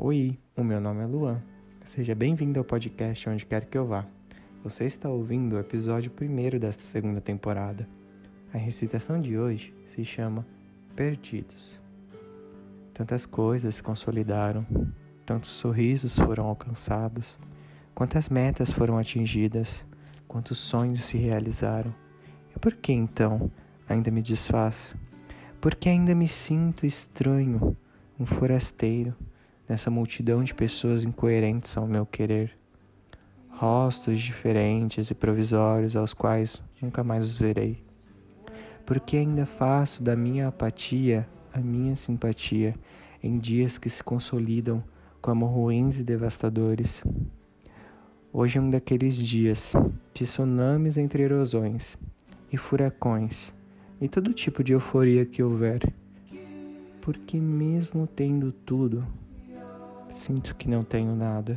Oi, o meu nome é Luan. Seja bem-vindo ao podcast Onde Quer Que Eu Vá. Você está ouvindo o episódio primeiro desta segunda temporada. A recitação de hoje se chama Perdidos. Tantas coisas se consolidaram, tantos sorrisos foram alcançados, quantas metas foram atingidas, quantos sonhos se realizaram. E por que então ainda me desfaço? Por que ainda me sinto estranho, um forasteiro? Nessa multidão de pessoas incoerentes ao meu querer. Rostos diferentes e provisórios aos quais nunca mais os verei. Porque ainda faço da minha apatia a minha simpatia em dias que se consolidam como ruins e devastadores. Hoje é um daqueles dias de tsunamis entre erosões e furacões e todo tipo de euforia que houver. Porque mesmo tendo tudo, Sinto que não tenho nada.